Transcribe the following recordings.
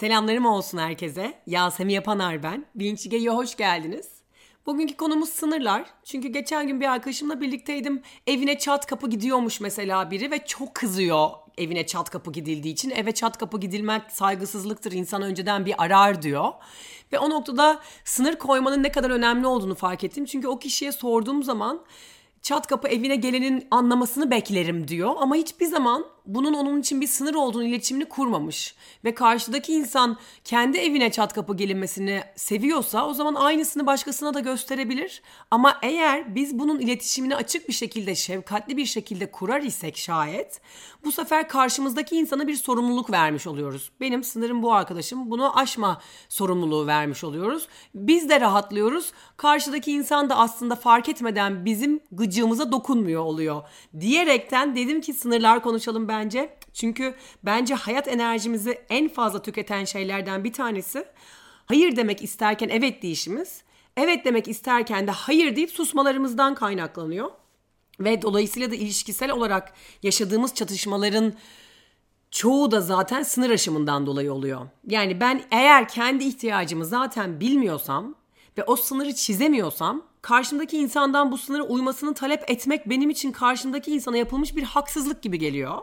Selamlarım olsun herkese. Yasemin Yapanar ben. Bilinçlige'ye hoş geldiniz. Bugünkü konumuz sınırlar. Çünkü geçen gün bir arkadaşımla birlikteydim. Evine çat kapı gidiyormuş mesela biri ve çok kızıyor evine çat kapı gidildiği için. Eve çat kapı gidilmek saygısızlıktır. İnsan önceden bir arar diyor. Ve o noktada sınır koymanın ne kadar önemli olduğunu fark ettim. Çünkü o kişiye sorduğum zaman çat kapı evine gelenin anlamasını beklerim diyor. Ama hiçbir zaman bunun onun için bir sınır olduğunu iletişimini kurmamış. Ve karşıdaki insan kendi evine çat kapı gelinmesini seviyorsa o zaman aynısını başkasına da gösterebilir. Ama eğer biz bunun iletişimini açık bir şekilde, şefkatli bir şekilde kurar isek şayet bu sefer karşımızdaki insana bir sorumluluk vermiş oluyoruz. Benim sınırım bu arkadaşım. Bunu aşma sorumluluğu vermiş oluyoruz. Biz de rahatlıyoruz. Karşıdaki insan da aslında fark etmeden bizim gıcığımıza dokunmuyor oluyor. Diyerekten dedim ki sınırlar konuşalım bence. Çünkü bence hayat enerjimizi en fazla tüketen şeylerden bir tanesi hayır demek isterken evet deyişimiz. Evet demek isterken de hayır deyip susmalarımızdan kaynaklanıyor. Ve dolayısıyla da ilişkisel olarak yaşadığımız çatışmaların çoğu da zaten sınır aşımından dolayı oluyor. Yani ben eğer kendi ihtiyacımı zaten bilmiyorsam ve o sınırı çizemiyorsam karşımdaki insandan bu sınırı uymasını talep etmek benim için karşımdaki insana yapılmış bir haksızlık gibi geliyor.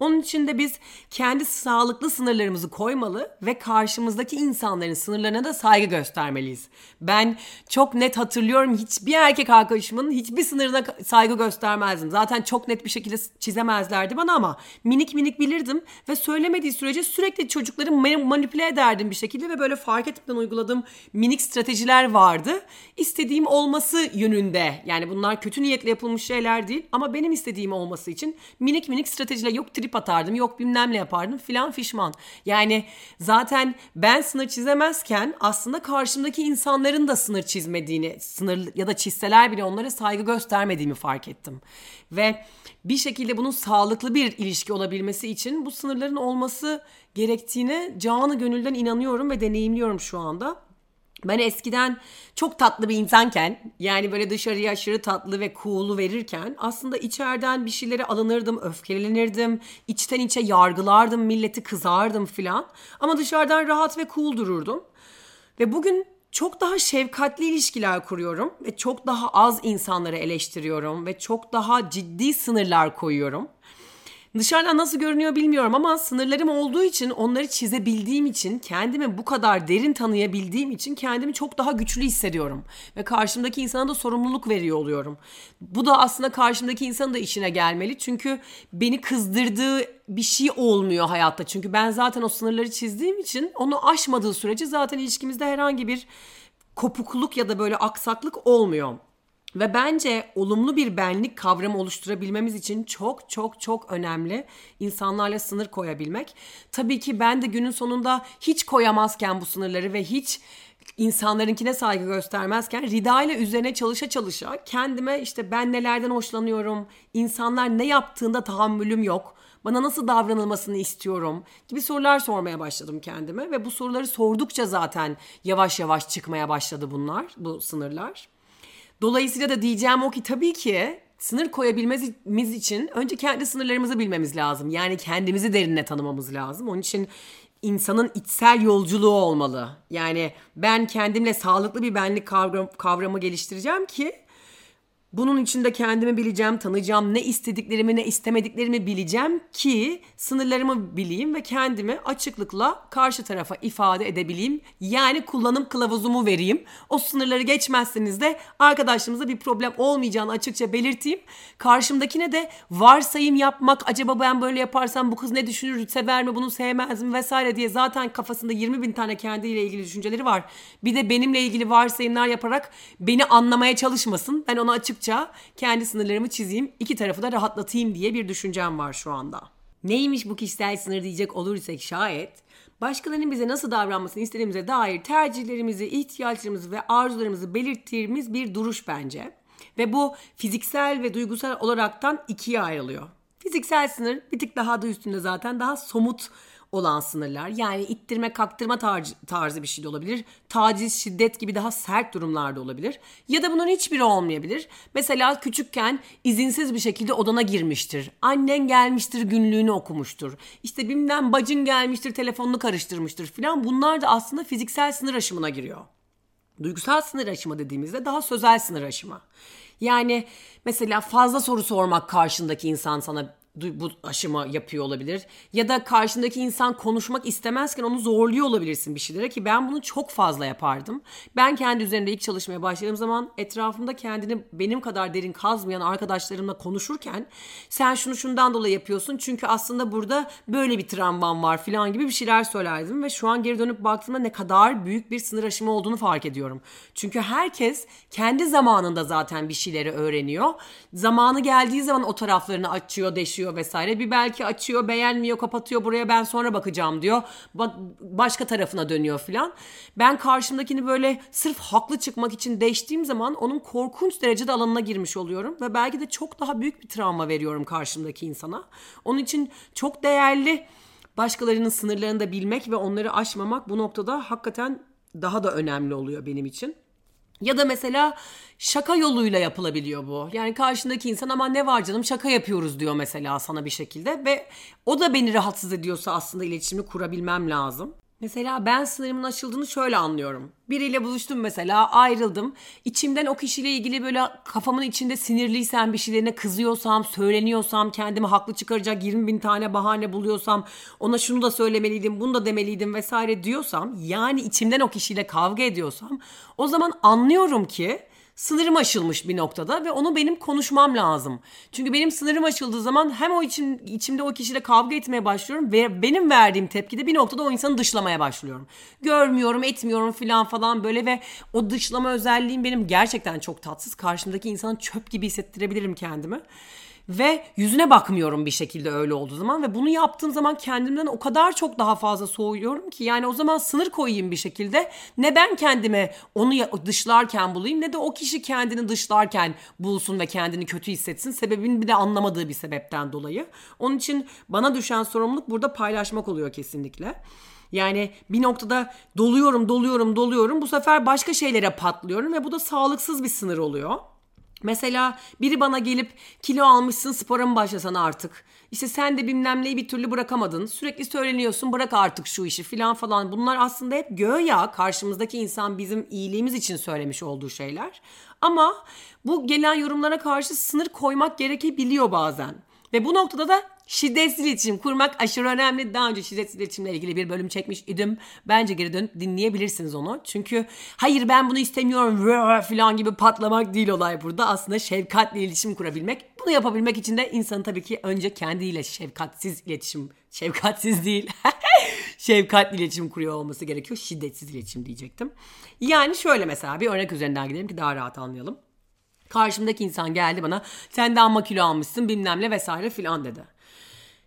Onun için de biz kendi sağlıklı sınırlarımızı koymalı ve karşımızdaki insanların sınırlarına da saygı göstermeliyiz. Ben çok net hatırlıyorum hiçbir erkek arkadaşımın hiçbir sınırına saygı göstermezdim. Zaten çok net bir şekilde çizemezlerdi bana ama minik minik bilirdim ve söylemediği sürece sürekli çocukları manipüle ederdim bir şekilde ve böyle fark etmeden uyguladığım minik stratejiler vardı. İstediğim olması yönünde yani bunlar kötü niyetle yapılmış şeyler değil ama benim istediğim olması için minik minik stratejiler yok trip atardım yok bilmem ne yapardım filan fişman. Yani zaten ben sınır çizemezken aslında karşımdaki insanların da sınır çizmediğini sınır ya da çizseler bile onlara saygı göstermediğimi fark ettim. Ve bir şekilde bunun sağlıklı bir ilişki olabilmesi için bu sınırların olması gerektiğine canı gönülden inanıyorum ve deneyimliyorum şu anda. Ben eskiden çok tatlı bir insanken yani böyle dışarıya aşırı tatlı ve cool'u verirken aslında içeriden bir şeylere alınırdım, öfkelenirdim, içten içe yargılardım, milleti kızardım filan. Ama dışarıdan rahat ve cool dururdum. Ve bugün çok daha şefkatli ilişkiler kuruyorum ve çok daha az insanları eleştiriyorum ve çok daha ciddi sınırlar koyuyorum. Dışarıdan nasıl görünüyor bilmiyorum ama sınırlarım olduğu için onları çizebildiğim için kendimi bu kadar derin tanıyabildiğim için kendimi çok daha güçlü hissediyorum. Ve karşımdaki insana da sorumluluk veriyor oluyorum. Bu da aslında karşımdaki insanın da işine gelmeli. Çünkü beni kızdırdığı bir şey olmuyor hayatta. Çünkü ben zaten o sınırları çizdiğim için onu aşmadığı sürece zaten ilişkimizde herhangi bir kopukluk ya da böyle aksaklık olmuyor. Ve bence olumlu bir benlik kavramı oluşturabilmemiz için çok çok çok önemli insanlarla sınır koyabilmek. Tabii ki ben de günün sonunda hiç koyamazken bu sınırları ve hiç insanlarınkine saygı göstermezken Rida ile üzerine çalışa çalışa kendime işte ben nelerden hoşlanıyorum, insanlar ne yaptığında tahammülüm yok, bana nasıl davranılmasını istiyorum gibi sorular sormaya başladım kendime ve bu soruları sordukça zaten yavaş yavaş çıkmaya başladı bunlar, bu sınırlar. Dolayısıyla da diyeceğim o ki tabii ki sınır koyabilmemiz için önce kendi sınırlarımızı bilmemiz lazım. Yani kendimizi derinle tanımamız lazım. Onun için insanın içsel yolculuğu olmalı. Yani ben kendimle sağlıklı bir benlik kavram, kavramı geliştireceğim ki bunun içinde kendimi bileceğim, tanıyacağım, ne istediklerimi ne istemediklerimi bileceğim ki sınırlarımı bileyim ve kendimi açıklıkla karşı tarafa ifade edebileyim. Yani kullanım kılavuzumu vereyim. O sınırları geçmezseniz de arkadaşlarımıza bir problem olmayacağını açıkça belirteyim. Karşımdakine de varsayım yapmak, acaba ben böyle yaparsam bu kız ne düşünür, sever mi, bunu sevmez mi vesaire diye zaten kafasında 20 bin tane kendiyle ilgili düşünceleri var. Bir de benimle ilgili varsayımlar yaparak beni anlamaya çalışmasın. Ben ona açıkça açıkça kendi sınırlarımı çizeyim, iki tarafı da rahatlatayım diye bir düşüncem var şu anda. Neymiş bu kişisel sınır diyecek olursak şayet, başkalarının bize nasıl davranmasını istediğimize dair tercihlerimizi, ihtiyaçlarımızı ve arzularımızı belirttiğimiz bir duruş bence. Ve bu fiziksel ve duygusal olaraktan ikiye ayrılıyor. Fiziksel sınır bir tık daha da üstünde zaten daha somut olan sınırlar. Yani ittirme kaktırma tarzı, tarzı bir şey de olabilir. Taciz, şiddet gibi daha sert durumlarda olabilir. Ya da bunun hiçbiri olmayabilir. Mesela küçükken izinsiz bir şekilde odana girmiştir. Annen gelmiştir günlüğünü okumuştur. İşte bilmem bacın gelmiştir telefonunu karıştırmıştır filan. Bunlar da aslında fiziksel sınır aşımına giriyor. Duygusal sınır aşımı dediğimizde daha sözel sınır aşımı. Yani mesela fazla soru sormak karşındaki insan sana bu aşıma yapıyor olabilir. Ya da karşındaki insan konuşmak istemezken onu zorluyor olabilirsin bir şeylere ki ben bunu çok fazla yapardım. Ben kendi üzerinde ilk çalışmaya başladığım zaman etrafımda kendini benim kadar derin kazmayan arkadaşlarımla konuşurken sen şunu şundan dolayı yapıyorsun çünkü aslında burada böyle bir travman var falan gibi bir şeyler söylerdim ve şu an geri dönüp baktığımda ne kadar büyük bir sınır aşımı olduğunu fark ediyorum. Çünkü herkes kendi zamanında zaten bir şeyleri öğreniyor. Zamanı geldiği zaman o taraflarını açıyor, deşiyor açıyor vesaire. Bir belki açıyor, beğenmiyor, kapatıyor buraya ben sonra bakacağım diyor. Bak başka tarafına dönüyor filan. Ben karşımdakini böyle sırf haklı çıkmak için değiştiğim zaman onun korkunç derecede alanına girmiş oluyorum ve belki de çok daha büyük bir travma veriyorum karşımdaki insana. Onun için çok değerli başkalarının sınırlarını da bilmek ve onları aşmamak bu noktada hakikaten daha da önemli oluyor benim için. Ya da mesela şaka yoluyla yapılabiliyor bu. Yani karşındaki insan ama ne var canım şaka yapıyoruz diyor mesela sana bir şekilde ve o da beni rahatsız ediyorsa aslında iletişimi kurabilmem lazım. Mesela ben sınırımın aşıldığını şöyle anlıyorum. Biriyle buluştum mesela ayrıldım. İçimden o kişiyle ilgili böyle kafamın içinde sinirliysem bir şeylerine kızıyorsam, söyleniyorsam, kendimi haklı çıkaracak 20 bin tane bahane buluyorsam, ona şunu da söylemeliydim, bunu da demeliydim vesaire diyorsam, yani içimden o kişiyle kavga ediyorsam o zaman anlıyorum ki sınırım aşılmış bir noktada ve onu benim konuşmam lazım. Çünkü benim sınırım aşıldığı zaman hem o için içimde o kişiyle kavga etmeye başlıyorum ve benim verdiğim tepkide bir noktada o insanı dışlamaya başlıyorum. Görmüyorum, etmiyorum filan falan böyle ve o dışlama özelliğim benim gerçekten çok tatsız. Karşımdaki insanı çöp gibi hissettirebilirim kendimi ve yüzüne bakmıyorum bir şekilde öyle olduğu zaman ve bunu yaptığım zaman kendimden o kadar çok daha fazla soğuyorum ki yani o zaman sınır koyayım bir şekilde ne ben kendime onu dışlarken bulayım ne de o kişi kendini dışlarken bulsun ve kendini kötü hissetsin sebebini bir de anlamadığı bir sebepten dolayı. Onun için bana düşen sorumluluk burada paylaşmak oluyor kesinlikle. Yani bir noktada doluyorum, doluyorum, doluyorum. Bu sefer başka şeylere patlıyorum ve bu da sağlıksız bir sınır oluyor. Mesela biri bana gelip kilo almışsın spora mı başlasan artık? İşte sen de bilmem neyi bir türlü bırakamadın. Sürekli söyleniyorsun bırak artık şu işi filan falan. Bunlar aslında hep göya karşımızdaki insan bizim iyiliğimiz için söylemiş olduğu şeyler. Ama bu gelen yorumlara karşı sınır koymak gerekebiliyor bazen. Ve bu noktada da şiddetsiz iletişim kurmak aşırı önemli. Daha önce şiddetsiz iletişimle ilgili bir bölüm çekmiş idim. Bence geri dönüp dinleyebilirsiniz onu. Çünkü hayır ben bunu istemiyorum falan gibi patlamak değil olay burada. Aslında şefkatli iletişim kurabilmek. Bunu yapabilmek için de insanın tabii ki önce kendiyle şefkatsiz iletişim, şefkatsiz değil, şefkatli iletişim kuruyor olması gerekiyor. Şiddetsiz iletişim diyecektim. Yani şöyle mesela bir örnek üzerinden gidelim ki daha rahat anlayalım. Karşımdaki insan geldi bana sen de amma almışsın bilmem ne vesaire filan dedi.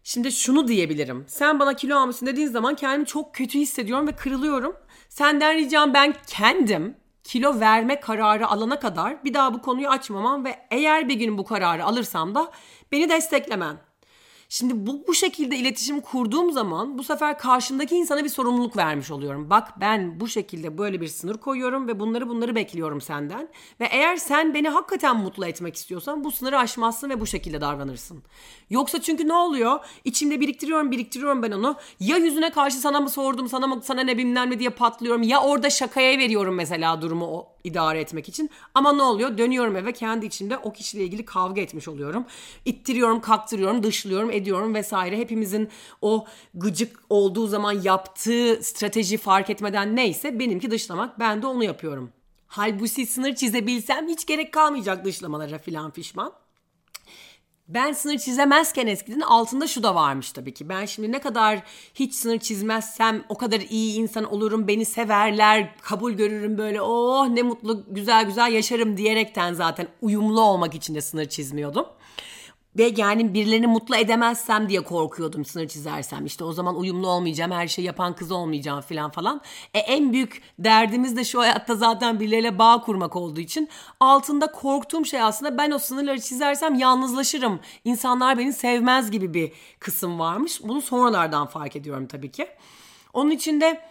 Şimdi şunu diyebilirim. Sen bana kilo almışsın dediğin zaman kendimi çok kötü hissediyorum ve kırılıyorum. Senden ricam ben kendim kilo verme kararı alana kadar bir daha bu konuyu açmamam ve eğer bir gün bu kararı alırsam da beni desteklemen. Şimdi bu, bu şekilde iletişim kurduğum zaman bu sefer karşımdaki insana bir sorumluluk vermiş oluyorum. Bak ben bu şekilde böyle bir sınır koyuyorum ve bunları bunları bekliyorum senden. Ve eğer sen beni hakikaten mutlu etmek istiyorsan bu sınırı aşmazsın ve bu şekilde davranırsın. Yoksa çünkü ne oluyor? İçimde biriktiriyorum biriktiriyorum ben onu. Ya yüzüne karşı sana mı sordum sana mı sana ne bilmem ne diye patlıyorum. Ya orada şakaya veriyorum mesela durumu o idare etmek için. Ama ne oluyor? Dönüyorum eve kendi içimde o kişiyle ilgili kavga etmiş oluyorum. İttiriyorum, kaktırıyorum, dışlıyorum, ediyorum vesaire. Hepimizin o gıcık olduğu zaman yaptığı strateji fark etmeden neyse benimki dışlamak. Ben de onu yapıyorum. Halbuki sınır çizebilsem hiç gerek kalmayacak dışlamalara filan fişman. Ben sınır çizemezken eskiden altında şu da varmış tabii ki. Ben şimdi ne kadar hiç sınır çizmezsem o kadar iyi insan olurum, beni severler, kabul görürüm böyle oh ne mutlu güzel güzel yaşarım diyerekten zaten uyumlu olmak için de sınır çizmiyordum. Ve yani birilerini mutlu edemezsem diye korkuyordum sınır çizersem. İşte o zaman uyumlu olmayacağım, her şeyi yapan kız olmayacağım falan falan. E en büyük derdimiz de şu hayatta zaten birileriyle bağ kurmak olduğu için altında korktuğum şey aslında ben o sınırları çizersem yalnızlaşırım. İnsanlar beni sevmez gibi bir kısım varmış. Bunu sonralardan fark ediyorum tabii ki. Onun için de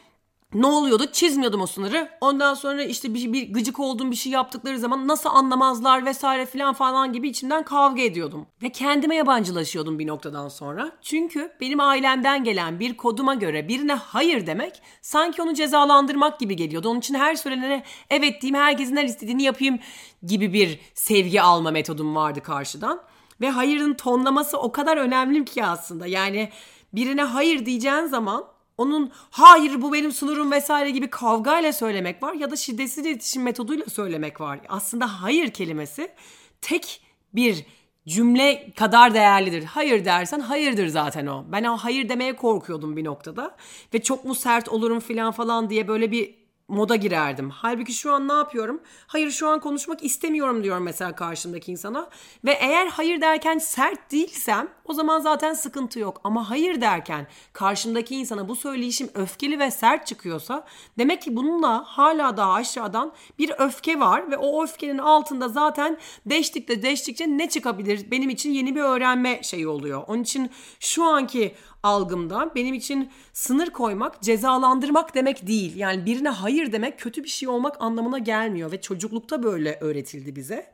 ne oluyordu? Çizmiyordum o sınırı. Ondan sonra işte bir, bir gıcık olduğum bir şey yaptıkları zaman nasıl anlamazlar vesaire filan falan gibi içimden kavga ediyordum. Ve kendime yabancılaşıyordum bir noktadan sonra. Çünkü benim ailemden gelen bir koduma göre birine hayır demek sanki onu cezalandırmak gibi geliyordu. Onun için her söylenene evet diyeyim herkesin her istediğini yapayım gibi bir sevgi alma metodum vardı karşıdan. Ve hayırın tonlaması o kadar önemli ki aslında. Yani birine hayır diyeceğin zaman onun hayır bu benim sınırım vesaire gibi kavgayla söylemek var ya da şiddetsiz iletişim metoduyla söylemek var. Aslında hayır kelimesi tek bir cümle kadar değerlidir. Hayır dersen hayırdır zaten o. Ben o hayır demeye korkuyordum bir noktada ve çok mu sert olurum falan falan diye böyle bir moda girerdim. Halbuki şu an ne yapıyorum? Hayır şu an konuşmak istemiyorum diyorum mesela karşımdaki insana. Ve eğer hayır derken sert değilsem o zaman zaten sıkıntı yok. Ama hayır derken karşımdaki insana bu söyleyişim öfkeli ve sert çıkıyorsa demek ki bununla hala daha aşağıdan bir öfke var ve o öfkenin altında zaten deştikçe deştikçe ne çıkabilir benim için yeni bir öğrenme şeyi oluyor. Onun için şu anki algımda benim için sınır koymak cezalandırmak demek değil. Yani birine hayır demek kötü bir şey olmak anlamına gelmiyor ve çocuklukta böyle öğretildi bize.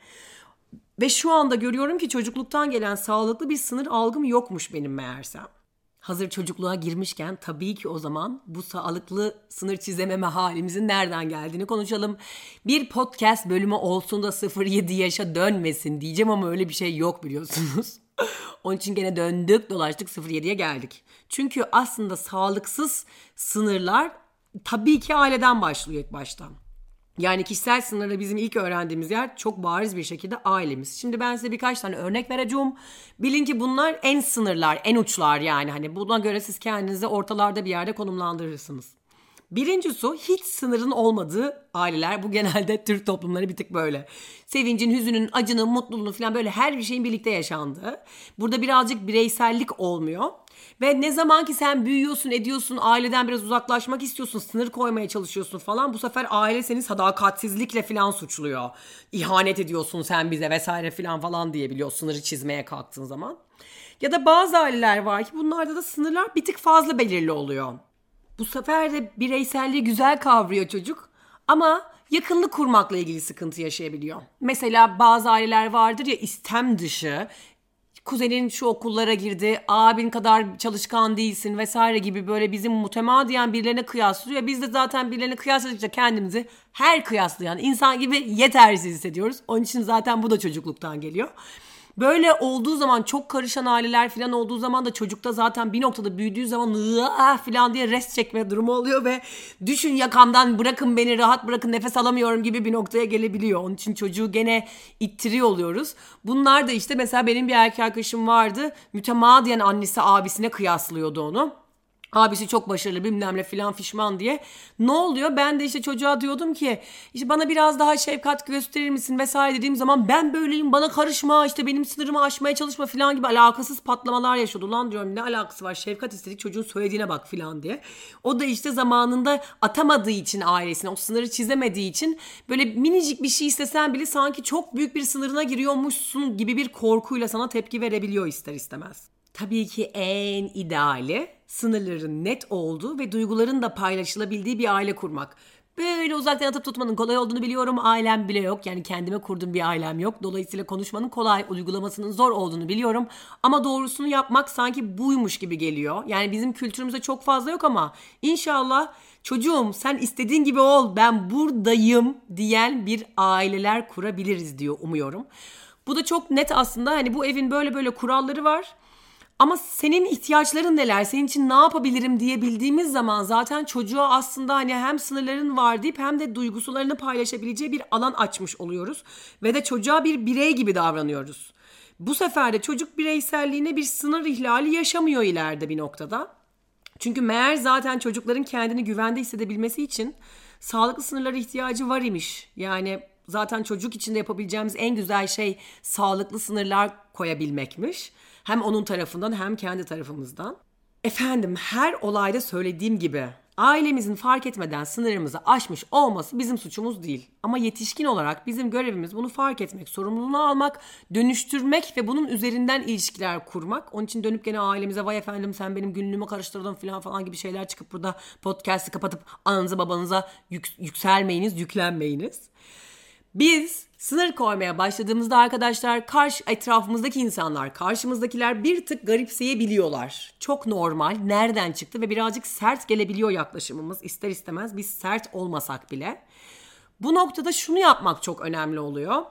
Ve şu anda görüyorum ki çocukluktan gelen sağlıklı bir sınır algım yokmuş benim meğersem. Hazır çocukluğa girmişken tabii ki o zaman bu sağlıklı sınır çizememe halimizin nereden geldiğini konuşalım. Bir podcast bölümü olsun da 07 yaşa dönmesin diyeceğim ama öyle bir şey yok biliyorsunuz. Onun için gene döndük dolaştık 07'ye geldik. Çünkü aslında sağlıksız sınırlar tabii ki aileden başlıyor ilk baştan. Yani kişisel sınırda bizim ilk öğrendiğimiz yer çok bariz bir şekilde ailemiz. Şimdi ben size birkaç tane örnek vereceğim. Bilin ki bunlar en sınırlar, en uçlar yani. Hani buna göre siz kendinizi ortalarda bir yerde konumlandırırsınız. Birincisi hiç sınırın olmadığı aileler. Bu genelde Türk toplumları bir tık böyle. Sevincin, hüzünün, acının, mutluluğun falan böyle her bir şeyin birlikte yaşandığı. Burada birazcık bireysellik olmuyor. Ve ne zaman ki sen büyüyorsun, ediyorsun, aileden biraz uzaklaşmak istiyorsun, sınır koymaya çalışıyorsun falan bu sefer aile seni sadakatsizlikle falan suçluyor. İhanet ediyorsun sen bize vesaire falan falan diyebiliyor sınırı çizmeye kalktığın zaman. Ya da bazı aileler var ki bunlarda da sınırlar bir tık fazla belirli oluyor. Bu sefer de bireyselliği güzel kavruyor çocuk ama yakınlık kurmakla ilgili sıkıntı yaşayabiliyor. Mesela bazı aileler vardır ya istem dışı kuzenin şu okullara girdi, abin kadar çalışkan değilsin vesaire gibi böyle bizim mutemadiyen birilerine kıyaslıyor. Biz de zaten birilerine kıyasladıkça kendimizi her kıyaslayan insan gibi yetersiz hissediyoruz. Onun için zaten bu da çocukluktan geliyor. Böyle olduğu zaman çok karışan aileler falan olduğu zaman da çocukta zaten bir noktada büyüdüğü zaman falan diye rest çekme durumu oluyor ve düşün yakamdan bırakın beni rahat bırakın nefes alamıyorum gibi bir noktaya gelebiliyor. Onun için çocuğu gene ittiriyor oluyoruz. Bunlar da işte mesela benim bir erkek arkadaşım vardı. Mütemadiyen annesi abisine kıyaslıyordu onu. Abisi çok başarılı bilmem ne filan fişman diye. Ne oluyor? Ben de işte çocuğa diyordum ki işte bana biraz daha şefkat gösterir misin vesaire dediğim zaman ben böyleyim bana karışma işte benim sınırımı aşmaya çalışma filan gibi alakasız patlamalar yaşıyordu. Lan diyorum ne alakası var şefkat istedik çocuğun söylediğine bak filan diye. O da işte zamanında atamadığı için ailesine o sınırı çizemediği için böyle minicik bir şey istesen bile sanki çok büyük bir sınırına giriyormuşsun gibi bir korkuyla sana tepki verebiliyor ister istemez. Tabii ki en ideali sınırların net olduğu ve duyguların da paylaşılabildiği bir aile kurmak. Böyle uzaktan atıp tutmanın kolay olduğunu biliyorum. Ailem bile yok. Yani kendime kurduğum bir ailem yok. Dolayısıyla konuşmanın kolay, uygulamasının zor olduğunu biliyorum. Ama doğrusunu yapmak sanki buymuş gibi geliyor. Yani bizim kültürümüzde çok fazla yok ama inşallah çocuğum sen istediğin gibi ol ben buradayım diyen bir aileler kurabiliriz diyor umuyorum. Bu da çok net aslında hani bu evin böyle böyle kuralları var ama senin ihtiyaçların neler, senin için ne yapabilirim diyebildiğimiz zaman zaten çocuğa aslında hani hem sınırların var deyip hem de duygusularını paylaşabileceği bir alan açmış oluyoruz. Ve de çocuğa bir birey gibi davranıyoruz. Bu sefer de çocuk bireyselliğine bir sınır ihlali yaşamıyor ileride bir noktada. Çünkü meğer zaten çocukların kendini güvende hissedebilmesi için sağlıklı sınırlara ihtiyacı var imiş. Yani zaten çocuk için de yapabileceğimiz en güzel şey sağlıklı sınırlar koyabilmekmiş. Hem onun tarafından hem kendi tarafımızdan. Efendim her olayda söylediğim gibi ailemizin fark etmeden sınırımızı aşmış olması bizim suçumuz değil. Ama yetişkin olarak bizim görevimiz bunu fark etmek, sorumluluğunu almak, dönüştürmek ve bunun üzerinden ilişkiler kurmak. Onun için dönüp gene ailemize vay efendim sen benim günlüğümü karıştırdın falan falan gibi şeyler çıkıp burada podcast'i kapatıp ananıza babanıza yük- yükselmeyiniz, yüklenmeyiniz. Biz sınır koymaya başladığımızda arkadaşlar karşı etrafımızdaki insanlar, karşımızdakiler bir tık garipseyebiliyorlar. Çok normal. Nereden çıktı ve birazcık sert gelebiliyor yaklaşımımız. ister istemez biz sert olmasak bile. Bu noktada şunu yapmak çok önemli oluyor.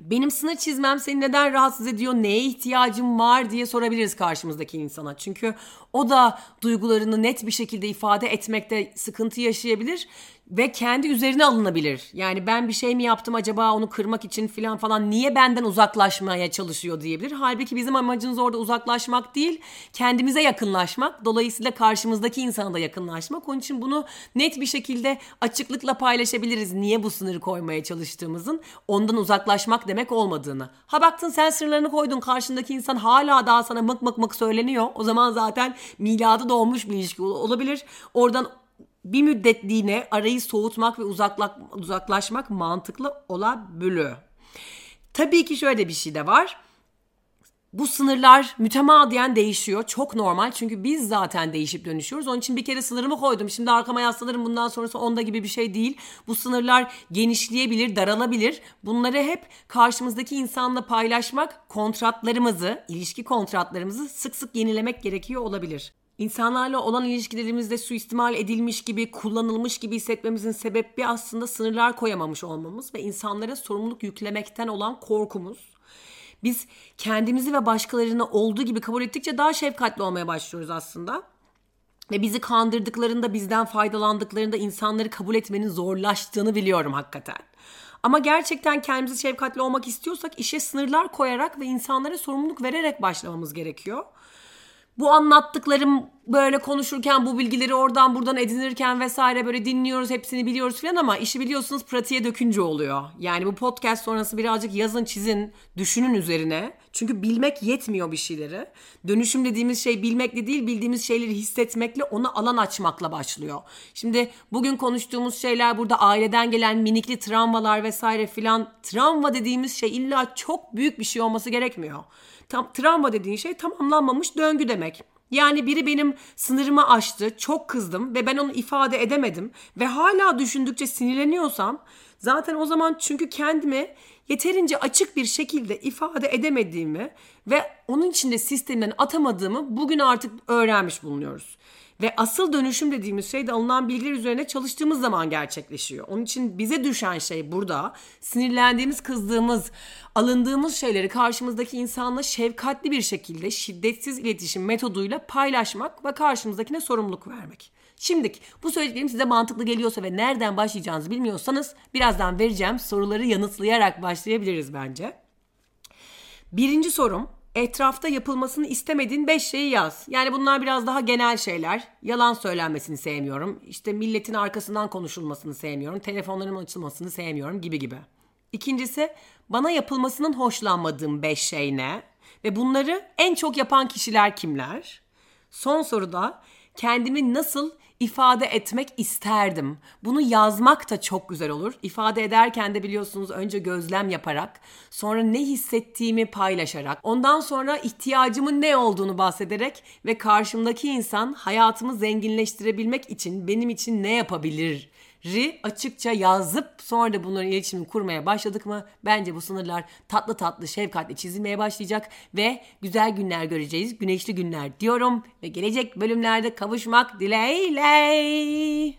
Benim sınır çizmem seni neden rahatsız ediyor, neye ihtiyacım var diye sorabiliriz karşımızdaki insana. Çünkü o da duygularını net bir şekilde ifade etmekte sıkıntı yaşayabilir ve kendi üzerine alınabilir. Yani ben bir şey mi yaptım acaba onu kırmak için falan falan niye benden uzaklaşmaya çalışıyor diyebilir. Halbuki bizim amacımız orada uzaklaşmak değil, kendimize yakınlaşmak. Dolayısıyla karşımızdaki insana da yakınlaşmak. Onun için bunu net bir şekilde açıklıkla paylaşabiliriz. Niye bu sınırı koymaya çalıştığımızın ondan uzaklaşmak demek olmadığını. Ha baktın sen sınırlarını koydun karşındaki insan hala daha sana mık mık mık söyleniyor. O zaman zaten miladı doğmuş bir ilişki olabilir. Oradan bir müddetliğine arayı soğutmak ve uzakla, uzaklaşmak mantıklı olabilir. Tabii ki şöyle bir şey de var. Bu sınırlar mütemadiyen değişiyor. Çok normal çünkü biz zaten değişip dönüşüyoruz. Onun için bir kere sınırımı koydum. Şimdi arkama yaslanırım bundan sonrası onda gibi bir şey değil. Bu sınırlar genişleyebilir, daralabilir. Bunları hep karşımızdaki insanla paylaşmak, kontratlarımızı, ilişki kontratlarımızı sık sık yenilemek gerekiyor olabilir. İnsanlarla olan ilişkilerimizde suistimal edilmiş gibi, kullanılmış gibi hissetmemizin sebebi aslında sınırlar koyamamış olmamız ve insanlara sorumluluk yüklemekten olan korkumuz. Biz kendimizi ve başkalarını olduğu gibi kabul ettikçe daha şefkatli olmaya başlıyoruz aslında. Ve bizi kandırdıklarında, bizden faydalandıklarında insanları kabul etmenin zorlaştığını biliyorum hakikaten. Ama gerçekten kendimizi şefkatli olmak istiyorsak işe sınırlar koyarak ve insanlara sorumluluk vererek başlamamız gerekiyor bu anlattıklarım böyle konuşurken bu bilgileri oradan buradan edinirken vesaire böyle dinliyoruz hepsini biliyoruz falan ama işi biliyorsunuz pratiğe dökünce oluyor. Yani bu podcast sonrası birazcık yazın çizin düşünün üzerine. Çünkü bilmek yetmiyor bir şeyleri. Dönüşüm dediğimiz şey bilmekle değil bildiğimiz şeyleri hissetmekle ona alan açmakla başlıyor. Şimdi bugün konuştuğumuz şeyler burada aileden gelen minikli travmalar vesaire filan travma dediğimiz şey illa çok büyük bir şey olması gerekmiyor. Tam, travma dediğin şey tamamlanmamış döngü demek. Yani biri benim sınırımı aştı, çok kızdım ve ben onu ifade edemedim ve hala düşündükçe sinirleniyorsam zaten o zaman çünkü kendimi yeterince açık bir şekilde ifade edemediğimi ve onun içinde sistemden atamadığımı bugün artık öğrenmiş bulunuyoruz. Ve asıl dönüşüm dediğimiz şey de alınan bilgiler üzerine çalıştığımız zaman gerçekleşiyor. Onun için bize düşen şey burada sinirlendiğimiz, kızdığımız, alındığımız şeyleri karşımızdaki insanla şefkatli bir şekilde şiddetsiz iletişim metoduyla paylaşmak ve karşımızdakine sorumluluk vermek. Şimdi bu söylediklerim size mantıklı geliyorsa ve nereden başlayacağınızı bilmiyorsanız birazdan vereceğim soruları yanıtlayarak başlayabiliriz bence. Birinci sorum etrafta yapılmasını istemediğin 5 şeyi yaz. Yani bunlar biraz daha genel şeyler. Yalan söylenmesini sevmiyorum. İşte milletin arkasından konuşulmasını sevmiyorum. Telefonlarımın açılmasını sevmiyorum gibi gibi. İkincisi bana yapılmasının hoşlanmadığım 5 şey ne? Ve bunları en çok yapan kişiler kimler? Son soruda kendimi nasıl ifade etmek isterdim. Bunu yazmak da çok güzel olur. İfade ederken de biliyorsunuz önce gözlem yaparak, sonra ne hissettiğimi paylaşarak, ondan sonra ihtiyacımın ne olduğunu bahsederek ve karşımdaki insan hayatımı zenginleştirebilmek için benim için ne yapabilir ri açıkça yazıp sonra da bunların iletişimini kurmaya başladık mı bence bu sınırlar tatlı tatlı şefkatli çizilmeye başlayacak ve güzel günler göreceğiz. Güneşli günler diyorum ve gelecek bölümlerde kavuşmak dileğiyle.